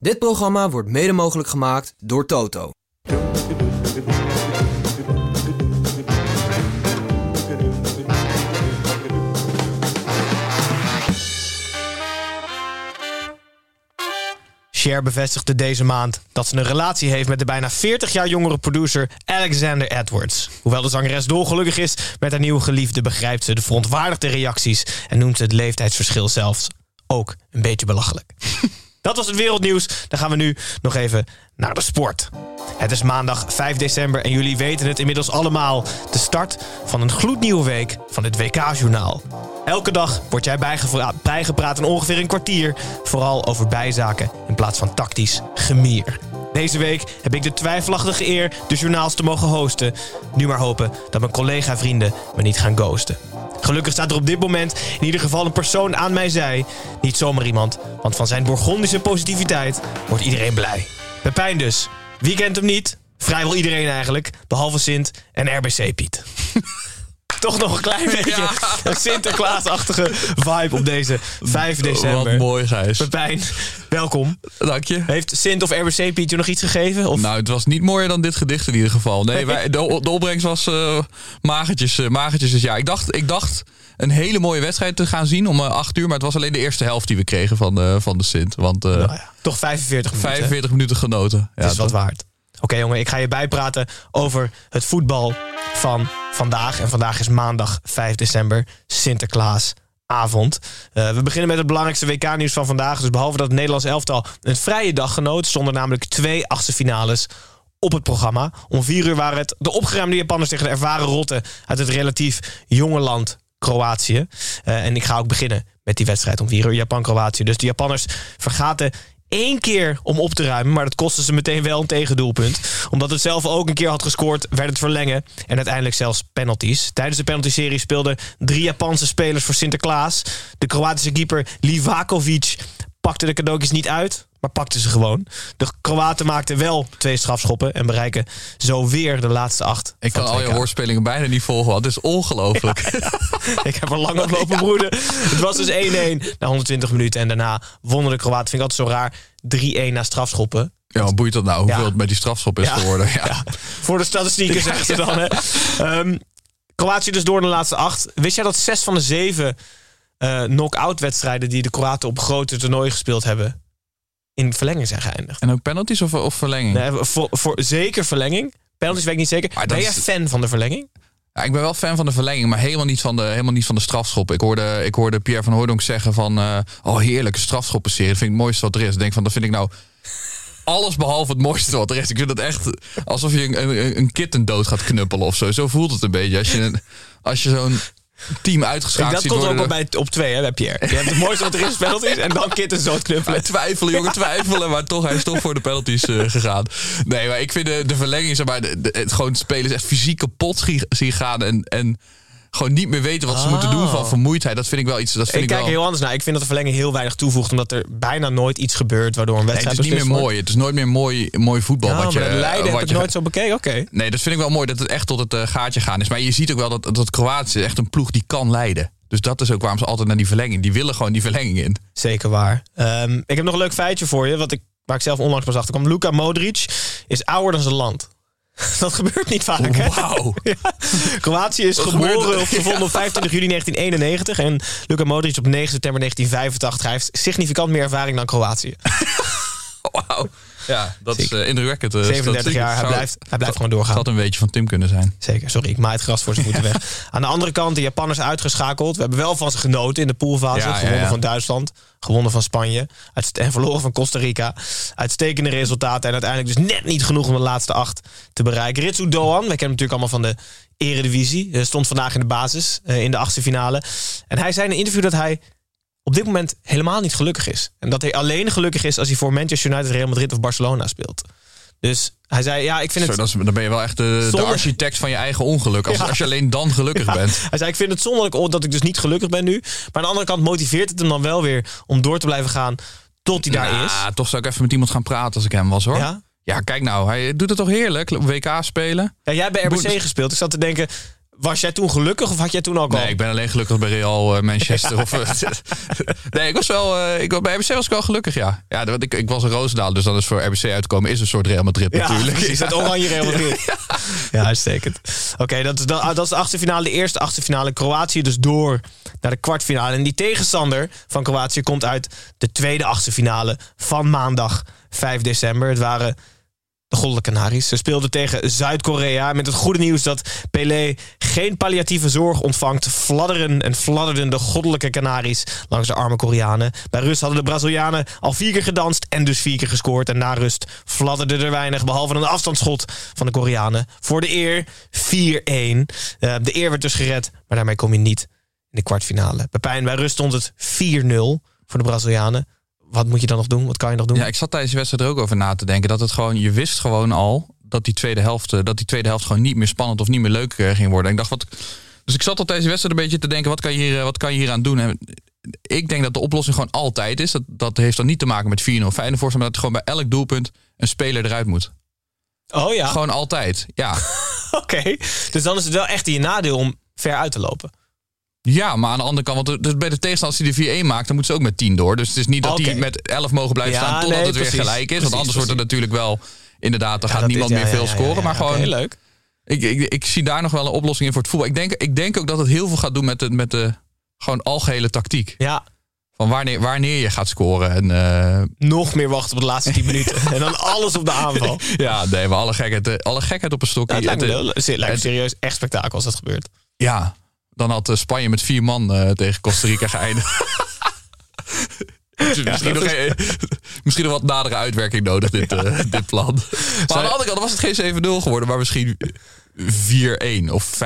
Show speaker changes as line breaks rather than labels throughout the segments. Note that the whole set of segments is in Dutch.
Dit programma wordt mede mogelijk gemaakt door Toto.
Cher bevestigde deze maand dat ze een relatie heeft met de bijna 40 jaar jongere producer Alexander Edwards. Hoewel de zangeres dolgelukkig is met haar nieuwe geliefde, begrijpt ze de verontwaardigde reacties en noemt ze het leeftijdsverschil zelfs ook een beetje belachelijk. Dat was het wereldnieuws. Dan gaan we nu nog even naar de sport. Het is maandag 5 december en jullie weten het inmiddels allemaal. De start van een gloednieuwe week van het WK-journaal. Elke dag word jij bijgepraat in ongeveer een kwartier. Vooral over bijzaken in plaats van tactisch gemier. Deze week heb ik de twijfelachtige eer de journaals te mogen hosten. Nu maar hopen dat mijn collega-vrienden me niet gaan ghosten. Gelukkig staat er op dit moment in ieder geval een persoon aan mij zij. Niet zomaar iemand, want van zijn Bourgondische positiviteit wordt iedereen blij. Pepijn dus. Wie kent hem niet? Vrijwel iedereen eigenlijk, behalve Sint en RBC Piet. Toch nog een klein beetje een Sinterklaasachtige vibe op deze 5 december.
Wat mooi, Gijs.
Pepijn, welkom.
Dank je.
Heeft Sint of RBC Piet je nog iets gegeven? Of?
Nou, het was niet mooier dan dit gedicht in ieder geval. Nee, wij, de, de opbrengst was eh magertjes, eh, magertjes. Dus ja, ik dacht, ik dacht een hele mooie wedstrijd te gaan zien om eh, 8 uur. Maar het was alleen de eerste helft die we kregen van, eh, van de Sint. Want eh,
Nou ja, toch 45 minuten.
45 minuten genoten. Ja,
Het is wat waard. Oké jongen, ik ga je bijpraten over het voetbal van vandaag. En vandaag is maandag 5 december, Sinterklaasavond. Eh, we beginnen met het belangrijkste WK-nieuws van vandaag. Dus behalve dat het Nederlands elftal een vrije dag genoot... stonden namelijk twee achtste finales op het programma. Om vier uur waren het de opgeruimde Japanners tegen de ervaren rotten... uit het relatief jonge land Kroatië. Eh, en ik ga ook beginnen met die wedstrijd om vier uur Japan-Kroatië. Dus de Japanners vergaten één keer om op te ruimen. Maar dat kostte ze meteen wel een tegendoelpunt. Omdat het zelf ook een keer had gescoord, werd het verlengen. En uiteindelijk zelfs penalties. Tijdens de penalty-serie speelden drie Japanse spelers voor Sinterklaas. De Kroatische keeper Livakovic pakte de cadeautjes niet uit, maar pakte ze gewoon. De Kroaten maakten wel twee strafschoppen en bereiken zo weer de laatste acht.
Ik kan al je
WK.
woordspelingen bijna niet volgen. want Het is ongelooflijk.
Ik heb er lang op lopen broeden. Het was dus 1-1 na 120 minuten. En daarna wonnen de Kroaten. Vind ik altijd zo raar. 3-1 na strafschoppen.
Ja, wat boeit dat nou? Hoeveel
Ja.
het met die strafschop is geworden?
Voor de statistieken zeggen ze dan. Hè. Ehm, Kroatië dus door in de laatste acht. Wist jij dat zes van de zeven eh knock-out wedstrijden... die de Kroaten op grote toernooien gespeeld hebben... in verlenging zijn geëindigd?
En ook penalties of, of verlenging?
Nee, voor, voor zeker verlenging. Penalties weet ik niet zeker.
Maar
ben jij
is-
fan van de verlenging?
Ja, ik ben wel fan van de verlenging, maar helemaal niet van de, helemaal niet van de strafschop. Ik hoorde, ik hoorde Pierre van Hooydonk zeggen van... eh oh, heerlijke strafschoppenserie. Dat vind ik het mooiste wat er is. Ik denk van, dat vind ik nou alles behalve het mooiste wat er is. Ik vind het echt alsof je een, een, een kitten dood gaat knuppelen of zo. Zo voelt het een beetje. Als je, als je zo'n team uitgeschakeld
dat komt ook wel bij op twee, hè, bij Pierre. Je hebt het mooiste wat er is, penalties. En dan kitten zo het knuffelen.
Wij twijfelen, jongen, twijfelen. Maar toch, hij is toch voor de penalties eh, gegaan. Nee, maar ik vind de, de verlenging, zeg maar, de, de- het gewoon spelers echt fysiek kapot zie- zien gaan. En, en gewoon niet meer weten wat ze moeten doen van vermoeidheid. Dat vind ik wel iets. Dat vind
Ik
ik,
kijk
wel.
heel anders naar. Ik vind dat de verlenging heel weinig toevoegt. Omdat er bijna nooit iets gebeurt waardoor een
Nee,
wedstrijd
het is niet meer mooi. Het is nooit meer mooi, mooi voetbal.
Ja,
wat je,
Leiden
wat
heb ik
je-
nooit zo bekeken. Oké.
Nee, dat vind ik wel mooi dat het echt tot het eh, gaatje gaan is. Maar je ziet ook wel dat, dat Kroatië echt een ploeg die kan leiden. Dus dat is ook waarom ze altijd naar die verlenging. Die willen gewoon die verlenging in.
Zeker waar. Ehm, ik heb nog een leuk feitje voor je. Wat ik, waar ik zelf onlangs pas achter kwam. Luka Modric is ouder dan zijn land. Dat gebeurt niet vaak.
Wauw.
Ja. Kroatië is geboren of gevonden op 25 juli 1991. En Luka Modric op 9 september 1985. Hij heeft significant meer ervaring dan Kroatië.
Wauw. Ja, dat is uh, indrukwekkend. Uh,
37 jaar, hij blijft, hij blijft gewoon doorgaan.
Dat had een beetje van Tim kunnen zijn.
Zeker, sorry, ik maai het gras voor zijn voeten weg. Aan de andere kant, de Japanners uitgeschakeld. We hebben wel van ze genoten in de poolfase.
Ja,
gewonnen
ja.
van Duitsland, gewonnen van Spanje uitst- en verloren van Costa Rica. Uitstekende resultaten en uiteindelijk dus net niet genoeg om de laatste acht te bereiken. Ritsu Doan, wij kennen hem natuurlijk allemaal van de Eredivisie. eh, Stond vandaag in de basis eh, in de achtste finale. En hij zei in een interview dat hij op dit moment helemaal niet gelukkig is. En dat hij alleen gelukkig is als hij voor Manchester United, Real Madrid of Barcelona speelt. Dus hij zei, ja, ik vind
Zo,
het...
is, dan ben je wel echt de, de architect van je eigen ongeluk. Als,
Ja.
als je alleen dan gelukkig bent.
Hij zei, ik vind het zonderlijk dat ik dus niet gelukkig ben nu. Maar aan de andere kant motiveert het hem dan wel weer om door te blijven gaan tot hij daar is.
Ja, toch zou ik even met iemand gaan praten als ik hem was hoor.
Ja?
Ja, kijk nou, hij doet het toch heerlijk. WK spelen.
Ja, jij hebt bij RBC gespeeld. Ik zat te denken, was jij toen gelukkig of had jij toen al
Nee, ik ben alleen gelukkig bij Real eh, Manchester. Of, eh, nee, ik was wel. eh, ik, bij RBC was ik wel gelukkig, ja. ja want ik, ik was een Roosendaal, dus dan is voor RBC uitkomen is een soort Real Madrid
Ja,
natuurlijk.
precies. Het oranje Real Madrid. Ja, uitstekend. Oké, dat, is de- dat is de achtste finale. De eerste achtste finale. Kroatië dus door naar de kwartfinale. En die tegenstander van Kroatië komt uit de tweede achtste finale van maandag 5 december. Het waren de Golden Canaries. Ze speelden tegen Zuid-Korea. Met het goede nieuws dat Pelé geen palliatieve zorg ontvangt. Fladderen en fladderden de goddelijke Canaries langs de arme Koreanen. Bij rust hadden de Brazilianen al vier keer gedanst en dus vier keer gescoord. En na rust fladderde er weinig, behalve een afstandsschot van de Koreanen. Voor de eer 4-1. Eh, de eer werd dus gered, maar daarmee kom je niet in de kwartfinale. Pepijn, bij rust stond het 4-0 voor de Brazilianen. Wat moet je dan nog doen? Wat kan je nog doen?
Ja, ik zat tijdens de wedstrijd er ook over na te denken. Dat het gewoon, je wist gewoon al dat die tweede helft, eh, dat die tweede helft gewoon niet meer spannend of niet meer leuk eh, ging worden. En ik dacht, wat. Dus ik zat al tijdens de wedstrijd een beetje te denken, wat kan je hier, eh, wat kan je hier aan doen? En ik denk dat de oplossing gewoon altijd is. Dat, dat heeft dan niet te maken met 4-0 Feyenoord maar dat gewoon bij elk doelpunt een speler eruit moet.
Oh ja,
Gewoon altijd. Ja.
oké. Dus dan is het wel echt in je nadeel om ver uit te lopen.
Ja, maar aan de andere kant, want dus bij de tegenstander als hij de 4-1 maakt, dan moeten ze ook met 10 door. Dus het is niet dat die met 11 mogen blijven
Ja,
staan totdat
nee,
het weer gelijk is.
Precies,
want anders wordt er natuurlijk wel, inderdaad, dan
Ja,
gaat niemand
is-
meer veel scoren. maar gewoon,
leuk.
ik, ik, ik zie daar nog wel een oplossing in voor het voetbal. Ik denk, ik denk ook dat het heel veel gaat doen met de, met de gewoon algehele tactiek.
Ja,
Van wanneer, wanneer je gaat scoren. En, eh,
nog meer wachten op de laatste 10 minuten. En dan alles op de aanval.
ja, nee, maar alle gekheid, eh, alle gekheid op een stokje.
Ja, het lijkt me,
Het,
wel- het lijkt me
het-
serieus echt spektakel als dat gebeurt.
Ja, dan had eh, Spanje met vier man eh, tegen Costa Rica geëindigd. Misschien, nog een- misschien nog wat nadere uitwerking nodig, dit, eh, dit plan. Maar aan de andere kant was het geen 7-0 geworden, maar misschien 4-1 of 5-2.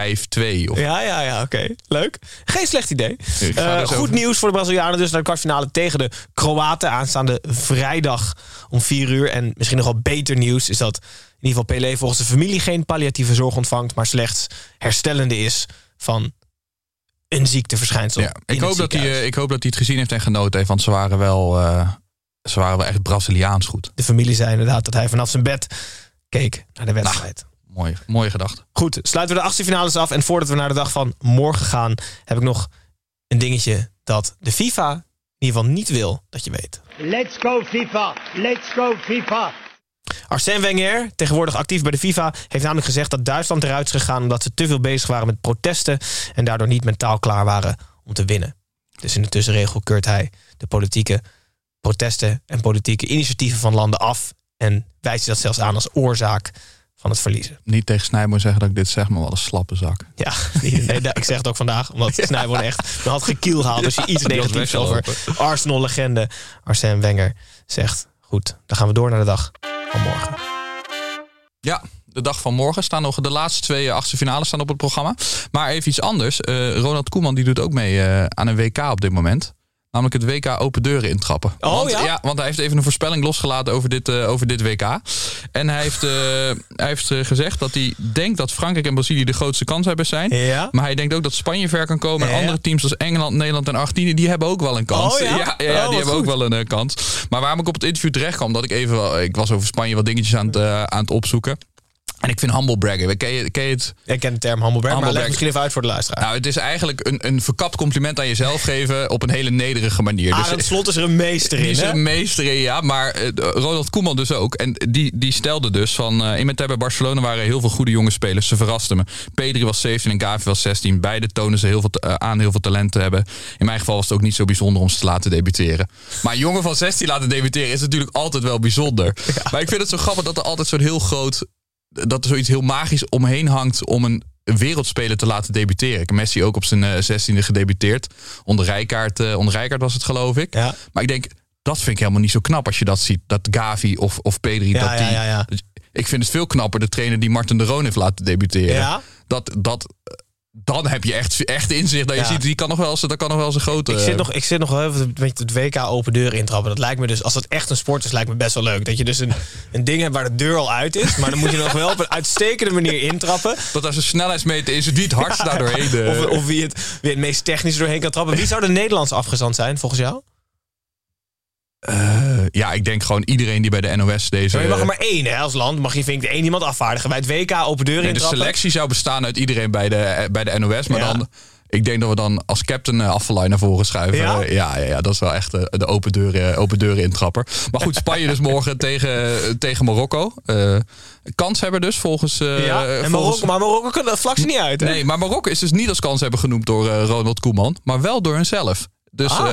Of...
Ja, ja, ja, oké. Leuk. Geen slecht idee.
Dus
goed
over-
nieuws voor de Brazilianen dus naar de kwartfinale tegen de Kroaten. Aanstaande vrijdag om 4 uur. En misschien nog wel beter nieuws is dat in ieder geval Pelé volgens de familie geen palliatieve zorg ontvangt, maar slechts herstellende is van een ziekteverschijnsel.
Ja, ik, hoop dat hij, eh, ik hoop dat hij het gezien heeft en genoten heeft, want ze waren wel, eh, ze waren wel echt Braziliaans goed.
De familie zei inderdaad dat hij vanaf zijn bed keek naar de wedstrijd.
Mooi, mooie gedachte.
Goed, sluiten we de achtste finales af. En voordat we naar de dag van morgen gaan, heb ik nog een dingetje dat de FIFA in ieder geval niet wil dat je weet.
Let's go FIFA! Let's go FIFA!
Arsène Wenger, tegenwoordig actief bij de FIFA, heeft namelijk gezegd dat Duitsland eruit is gegaan omdat ze te veel bezig waren met protesten en daardoor niet mentaal klaar waren om te winnen. Dus in de tussenregel keurt hij de politieke protesten en politieke initiatieven van landen af en wijst hij dat zelfs aan als oorzaak van het verliezen.
Niet tegen Snijboom zeggen dat ik dit zeg, maar wel een slappe zak.
Ja, nee, nee, ik zeg het ook vandaag, omdat Snijboon echt me had gekiel gehaald als je iets negatiefs over. Arsenal-legende Arsène Wenger zegt. Goed, dan gaan we door naar de dag
Ja, de dag van morgen staan nog de laatste twee eh, achtste finales staan op het programma. Maar even iets anders. Eh, Ronald Koeman die doet ook mee eh, aan een WK op dit moment. Namelijk het WK open deuren intrappen.
Oh,
want,
ja?
want hij heeft even een voorspelling losgelaten over dit, eh, over dit WK. En hij heeft, eh, hij heeft eh, gezegd dat hij denkt dat Frankrijk en Brazilië de grootste kanshebbers zijn.
Ja?
Maar hij denkt ook dat Spanje ver kan komen. En
Ja, ja.
andere teams als Engeland, Nederland en Argentinië... die hebben ook wel een kans.
Oh, ja?
ja, ja,
Oh,
die hebben ook wel een kans. Maar waarom ik op het interview terecht kwam... dat ik even... wel- Ik was over Spanje wat dingetjes aan het, aan het opzoeken. En ik vind humble braggen. Ken je, ken je het?
Ik ken de term humblebrag, maar
Humble
leg
brag.
misschien even uit voor de luisteraar.
Nou, het is eigenlijk een, een verkapt compliment aan jezelf geven... op een hele nederige manier.
Aan het slot is er een meester in,
is er een meester in, ja. Maar eh, Ronald Koeman dus ook. En die, die stelde dus van... eh in mijn tijd bij Barcelona waren heel veel goede jonge spelers. Ze verrasten me. Pedri was 17 en Gavi was 16. Beide tonen ze heel veel, eh, aan heel veel talent te hebben. In mijn geval was het ook niet zo bijzonder om ze te laten debuteren. Maar een jongen van 16 laten debuteren is natuurlijk altijd wel bijzonder. Maar ik vind het zo grappig dat er altijd zo'n heel groot... dat er zoiets heel magisch omheen hangt om een wereldspeler te laten debuteren. Ik heb Messi ook op zijn eh, 16e gedebuteerd. Onder Rijkaard, eh, onder Rijkaard was het geloof ik.
Ja.
Maar ik denk, dat vind ik helemaal niet zo knap als je dat ziet. Dat Gavi of, of Pedri,
Ja,
dat
ja,
die...
ja.
Ik vind het veel knapper de trainer die Martin de Roon heeft laten debuteren.
Ja?
Dat, dat, dan heb je echt, echt inzicht. Dat je
Ja.
ziet, die kan nog wel eens, dat kan nog wel eens een grote...
Ik zit, nog, ik zit nog wel even met het WK open deur intrappen. Dat lijkt me dus, als het echt een sport is, lijkt me best wel leuk. Dat je dus een, een ding hebt waar de deur al uit is. Maar dan moet je nog wel op een uitstekende manier intrappen.
Dat als een snelheidsmeter is, wie het hardst daar doorheen... eh,
Of, of wie, het, wie het meest technisch doorheen kan trappen. Wie zou de Nederlands afgezand zijn, volgens jou?
Eh, ja, ik denk gewoon iedereen die bij de NOS deze...
Maar je mag er maar één hè, als land. Mag je vind ik één iemand afvaardigen. Bij het WK open deur
Nee, de selectie zou bestaan uit iedereen bij de, eh, bij de NOS. Maar
Ja.
dan, ik denk dat we dan als captain uh, Affelay naar voren schuiven.
Ja?
Eh, ja, ja, ja, dat is wel echt de, de open, deuren, open deuren intrapper. Maar goed, Spanje dus morgen tegen, tegen Marokko. Eh kanshebber dus volgens... eh,
ja, en
volgens-
Marokko, maar Marokko kan dat vlak ze niet uit. Hè?
Nee, maar Marokko is dus niet als kans hebben genoemd door eh, Ronald Koeman, maar wel door hunzelf. Dus
Ah.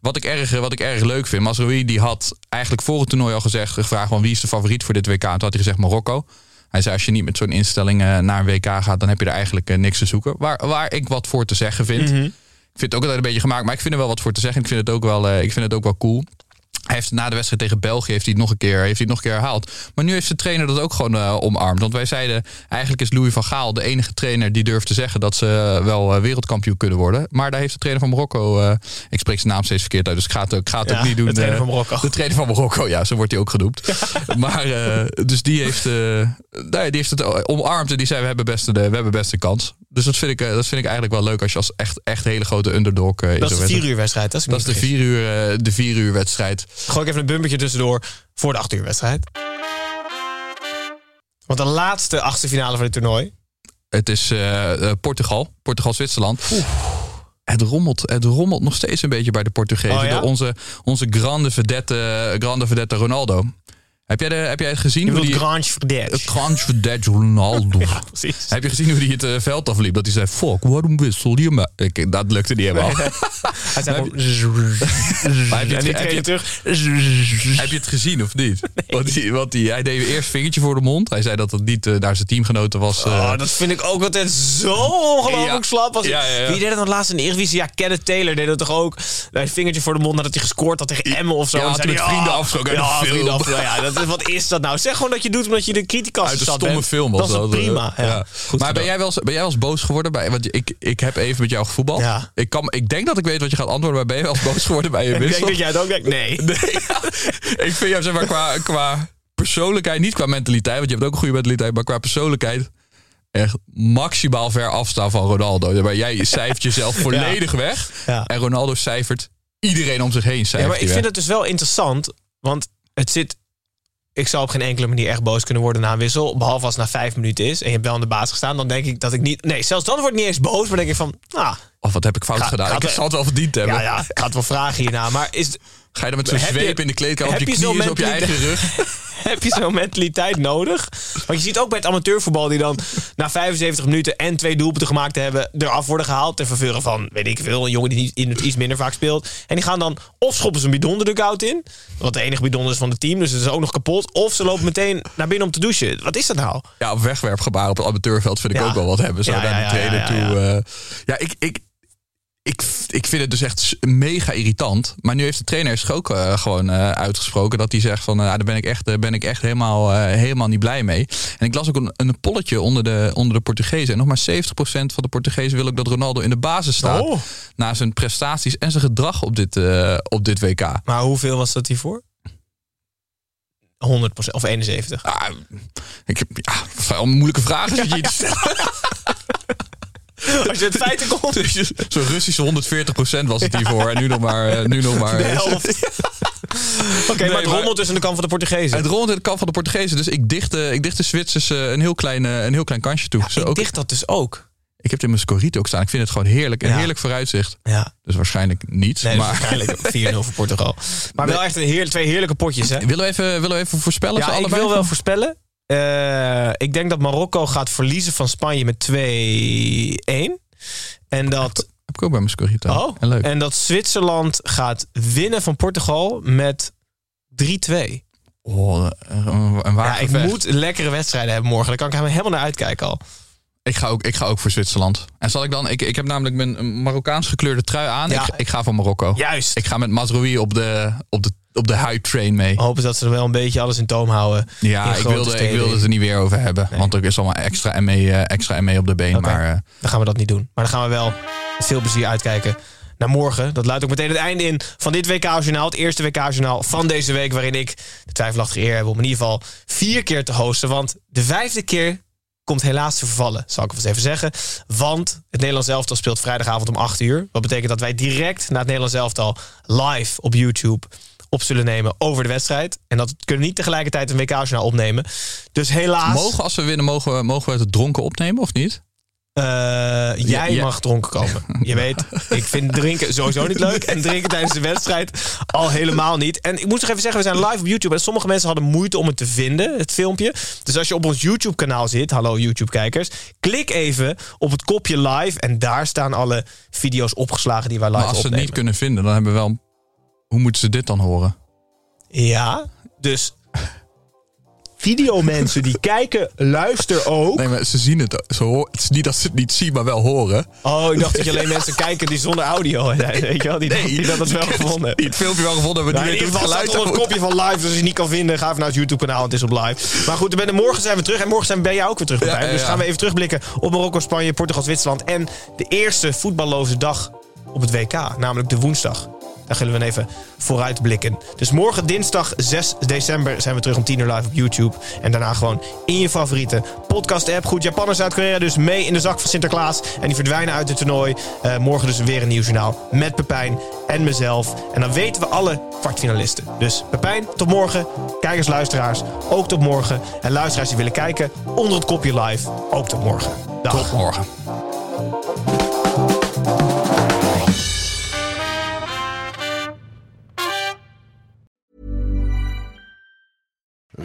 Wat, ik erg, wat ik erg leuk vind, Masroui die had eigenlijk voor het toernooi al gezegd, gevraagd van wie is de favoriet voor dit WK. En toen had hij gezegd Marokko. Hij zei als je niet met zo'n instelling eh, naar een WK gaat, dan heb je er eigenlijk eh, niks te zoeken. Waar, waar ik wat voor te zeggen vind.
Mhm.
Ik vind het ook altijd een beetje gemaakt, maar ik vind er wel wat voor te zeggen. Ik vind het ook wel, eh, ik vind het ook wel cool. Hij heeft na de wedstrijd tegen België heeft hij het nog een keer, heeft hij nog een keer herhaald. Maar nu heeft de trainer dat ook gewoon eh, omarmd. Want wij zeiden, eigenlijk is Louis van Gaal de enige trainer die durft te zeggen dat ze wel eh, wereldkampioen kunnen worden. Maar daar heeft de trainer van Marokko, eh, ik spreek zijn naam steeds verkeerd uit, dus ik ga het, ik ga het
Ja,
ook niet doen.
de trainer
eh,
van Marokko.
De trainer van Marokko, ja, zo wordt hij ook genoemd. maar, eh, dus die heeft, eh, nee, die heeft het omarmd en die zei, we hebben best de, we hebben best een kans. Dus dat vind, ik, eh, dat vind ik eigenlijk wel leuk als je als echt, echt hele grote underdog eh, in
Dat is de vier uur wedstrijd. Dat is,
Dat is de vier uur, eh, de vier uur wedstrijd.
Gooi ik even een bumpertje tussendoor voor de acht uur wedstrijd. Want de laatste achtste finale van het toernooi.
Het is eh, eh, Portugal, Portugal-Zwitserland. Het rommelt, het rommelt nog steeds een beetje bij de Portugezen.
Oh ja?
Door onze, onze grande vedette, grande vedette Ronaldo. Heb jij, de, heb jij het gezien?
Je
hoe die,
Grange Verdet.
het grande vedette Ronaldo.
Ja, precies.
Heb je gezien hoe hij het eh, veld afliep? Dat hij zei, fuck, waarom wissel je me? Ik, dat lukte niet helemaal.
Hij zei gewoon...
Heb je het-
die
heb
kreeg
je-
terug.
Heb je het gezien of niet? Want, die, want die, hij deed eerst vingertje voor de mond. Hij zei dat het niet eh, naar zijn teamgenoten was. eh,
Oh, dat vind ik ook altijd zo ongelooflijk
Ja.
slap.
Ja, ja.
Wie deed het dan laatst in de Eredivisie? Ja, Kenneth Taylor deed dat toch ook? Een vingertje voor de mond nadat hij gescoord had tegen Emmen of zo.
Ja,
En
toen met
hij,
vrienden
"Oh,
afgesproken
Ja,
een film."
vrienden afgesproken. Ja, dat, wat is dat nou? Zeg gewoon dat je doet omdat je de criticas
uit een stomme
bent.
film was
dat. is
eh,
prima. Ja.
ja.
Goed
maar ben jij, wel eens, ben jij wel eens boos geworden bij... Want ik, ik heb even met jou gevoetbald.
Ja.
Ik, kan, ik denk dat ik weet wat je gaat antwoorden. Maar ben je wel eens boos geworden bij je
Ik denk
wissel?
dat jij het ook denkt. Nee.
Nee, ja. ik vind jou zeg maar qua, qua persoonlijkheid, niet qua mentaliteit, want je hebt ook een goede mentaliteit, maar qua persoonlijkheid echt maximaal ver afstaan van Ronaldo. Maar jij cijfert jezelf volledig weg
Ja.
en Ronaldo cijfert iedereen om zich heen
Ja, maar ik vind het dus wel interessant. Want het zit... Ik zou op geen enkele manier echt boos kunnen worden na een wissel. Behalve als het na vijf minuten is en je hebt wel aan de baas gestaan. Dan denk ik dat ik niet... Nee, zelfs dan word ik niet eens boos. Maar denk ik van... Ah,
Of wat heb ik fout
Ga-
gedaan? ik zal het wel verdiend hebben.
ja, ja, ik het wel vragen hierna. Maar is,
Ga je dan met zo'n
je-
zweep in de kleedkamer op je knieën, op je eigen rug?
heb je zo'n mentaliteit nodig? Want je ziet ook bij het amateurvoetbal die dan na 75 minuten en twee doelpunten gemaakt te hebben, eraf worden gehaald. Ter verveuren van, weet ik veel, een jongen die iets minder vaak speelt. En die gaan dan of schoppen ze een bidon de dugout in, wat de enige bidon is van het team, dus het is ook nog kapot. Of ze lopen meteen naar binnen om te douchen. Wat is dat nou?
Ja, op wegwerpgebaar op het amateurveld vind ik
Ja.
ook wel wat hebben. Zo
Ja,
naar
ja,
de trainer toe. eh. ja, ik, ik, ik, ik vind het dus echt mega irritant. Maar nu heeft de trainer zich ook eh, gewoon eh, uitgesproken dat hij zegt van, eh, daar ben ik echt, ben ik echt helemaal, helemaal niet blij mee. En ik las ook een, een polletje onder de, onder de Portugezen. En nog maar 70% van de Portugezen wil ook dat Ronaldo in de basis staat.
Oh.
Na zijn prestaties en zijn gedrag op dit, op dit WK.
Maar hoeveel was dat hiervoor? 100% of 71.
Ah, ik heb ja, moeilijke vragen te stellen.
Als je het feiten komt.
Dus Zo'n Russische 140% was het hiervoor. En nu nog maar. eh, Nu nog maar
De helft. Oké, maar het rommelt tussen de kant van de Portugezen.
het rond in de kant van de Portugezen. Dus ik dicht de, ik dicht de Zwitsers eh, een, heel klein, eh, een heel klein kansje toe. Zo
ik
ook,
dicht dat dus ook.
ik heb het in mijn scorito ook staan. Ik vind het gewoon heerlijk. Een
Ja.
heerlijk vooruitzicht.
Ja.
Dus waarschijnlijk niet.
Nee,
maar
waarschijnlijk 4-0 voor Portugal. Maar wel echt een heer, twee heerlijke potjes, hè?
willen, we even, willen we even voorspellen?
Ja, ik
allebei?
wil wel voorspellen. Eh, ik denk dat Marokko gaat verliezen van Spanje met 2-1. En dat,
Heb ik ook bij mijn scorito.
oh,
En leuk.
en dat Zwitserland gaat winnen van Portugal met 3-2.
Oh, een, een
Ja,
waar
ik moet lekkere wedstrijden hebben morgen. Daar kan ik helemaal naar uitkijken al.
Ik ga, ook, ik ga ook voor Zwitserland. En zal ik dan... Ik, ik heb namelijk mijn Marokkaans gekleurde trui aan.
Ja.
Ik, ik ga voor Marokko.
Juist.
Ik ga met Mazroui op de, op de, op de hype train mee.
Hopen dat ze er wel een beetje alles in toom houden.
Ja, ik wilde, ik wilde het er niet weer over hebben. Want er is allemaal extra ME, eh, extra ME op de been. Maar eh,
Dan gaan we dat niet doen. Maar dan gaan we wel met veel plezier uitkijken naar morgen. Dat luidt ook meteen het einde in van dit WK-journaal. Het eerste WK-journaal van deze week. Waarin ik de twijfelachtige eer heb om in ieder geval vier keer te hosten. Want de vijfde keer komt helaas te vervallen, zal ik vast even zeggen. Want het Nederlands elftal speelt vrijdagavond om 8 uur. Wat betekent dat wij direct na het Nederlands elftal live op YouTube op zullen nemen over de wedstrijd. En dat kunnen we niet tegelijkertijd een WK-journaal opnemen. Dus helaas...
mogen als we winnen, mogen we, mogen we het dronken opnemen of niet?
Eh, jij
ja.
mag dronken komen. Je weet, ik vind drinken sowieso niet leuk. En drinken tijdens de wedstrijd al helemaal niet. En ik moet nog even zeggen, we zijn live op YouTube. En sommige mensen hadden moeite om het te vinden, het filmpje. Dus als je op ons YouTube-kanaal zit, hallo YouTube-kijkers. Klik even op het kopje live. En daar staan alle video's opgeslagen die wij live
Maar als ze het
opnemen.
niet kunnen vinden, dan hebben we wel... Hoe moeten ze dit dan horen?
Ja, dus... Videomensen die kijken, luister ook.
Nee, maar ze zien het. Ze hoor, het is niet dat ze het niet zien, maar wel horen.
Oh, ik dacht dat je alleen mensen kijken die zonder audio zijn. Weet je wel? Die, die dat het wel gevonden
Die het filmpje wel gevonden hebben.
Nou,
die weten
staat
het
onder het kopje van live. Dus als je het niet kan vinden, ga even naar het YouTube-kanaal. Het is op live. Maar goed, ben, morgen zijn we terug. En morgen zijn we bij jou ook weer terug.
Ja, ja,
Dus gaan we even terugblikken op Marokko, Spanje, Portugal, Zwitserland. En de eerste voetballoze dag op het WK. Namelijk de woensdag. Daar zullen we even vooruit blikken. Dus morgen dinsdag 6 december zijn we terug om 10 uur live op YouTube. En daarna gewoon in je favoriete podcast-app. Goed, Japan en Zuid-Korea dus mee in de zak van Sinterklaas. En die verdwijnen uit het toernooi. Eh, morgen dus weer een nieuw journaal met Pepijn en mezelf. En dan weten we alle kwartfinalisten. Dus Pepijn, tot morgen. Kijkers, luisteraars, ook tot morgen. En luisteraars die willen kijken, onder het kopje live, ook tot morgen. Dag.
Tot morgen.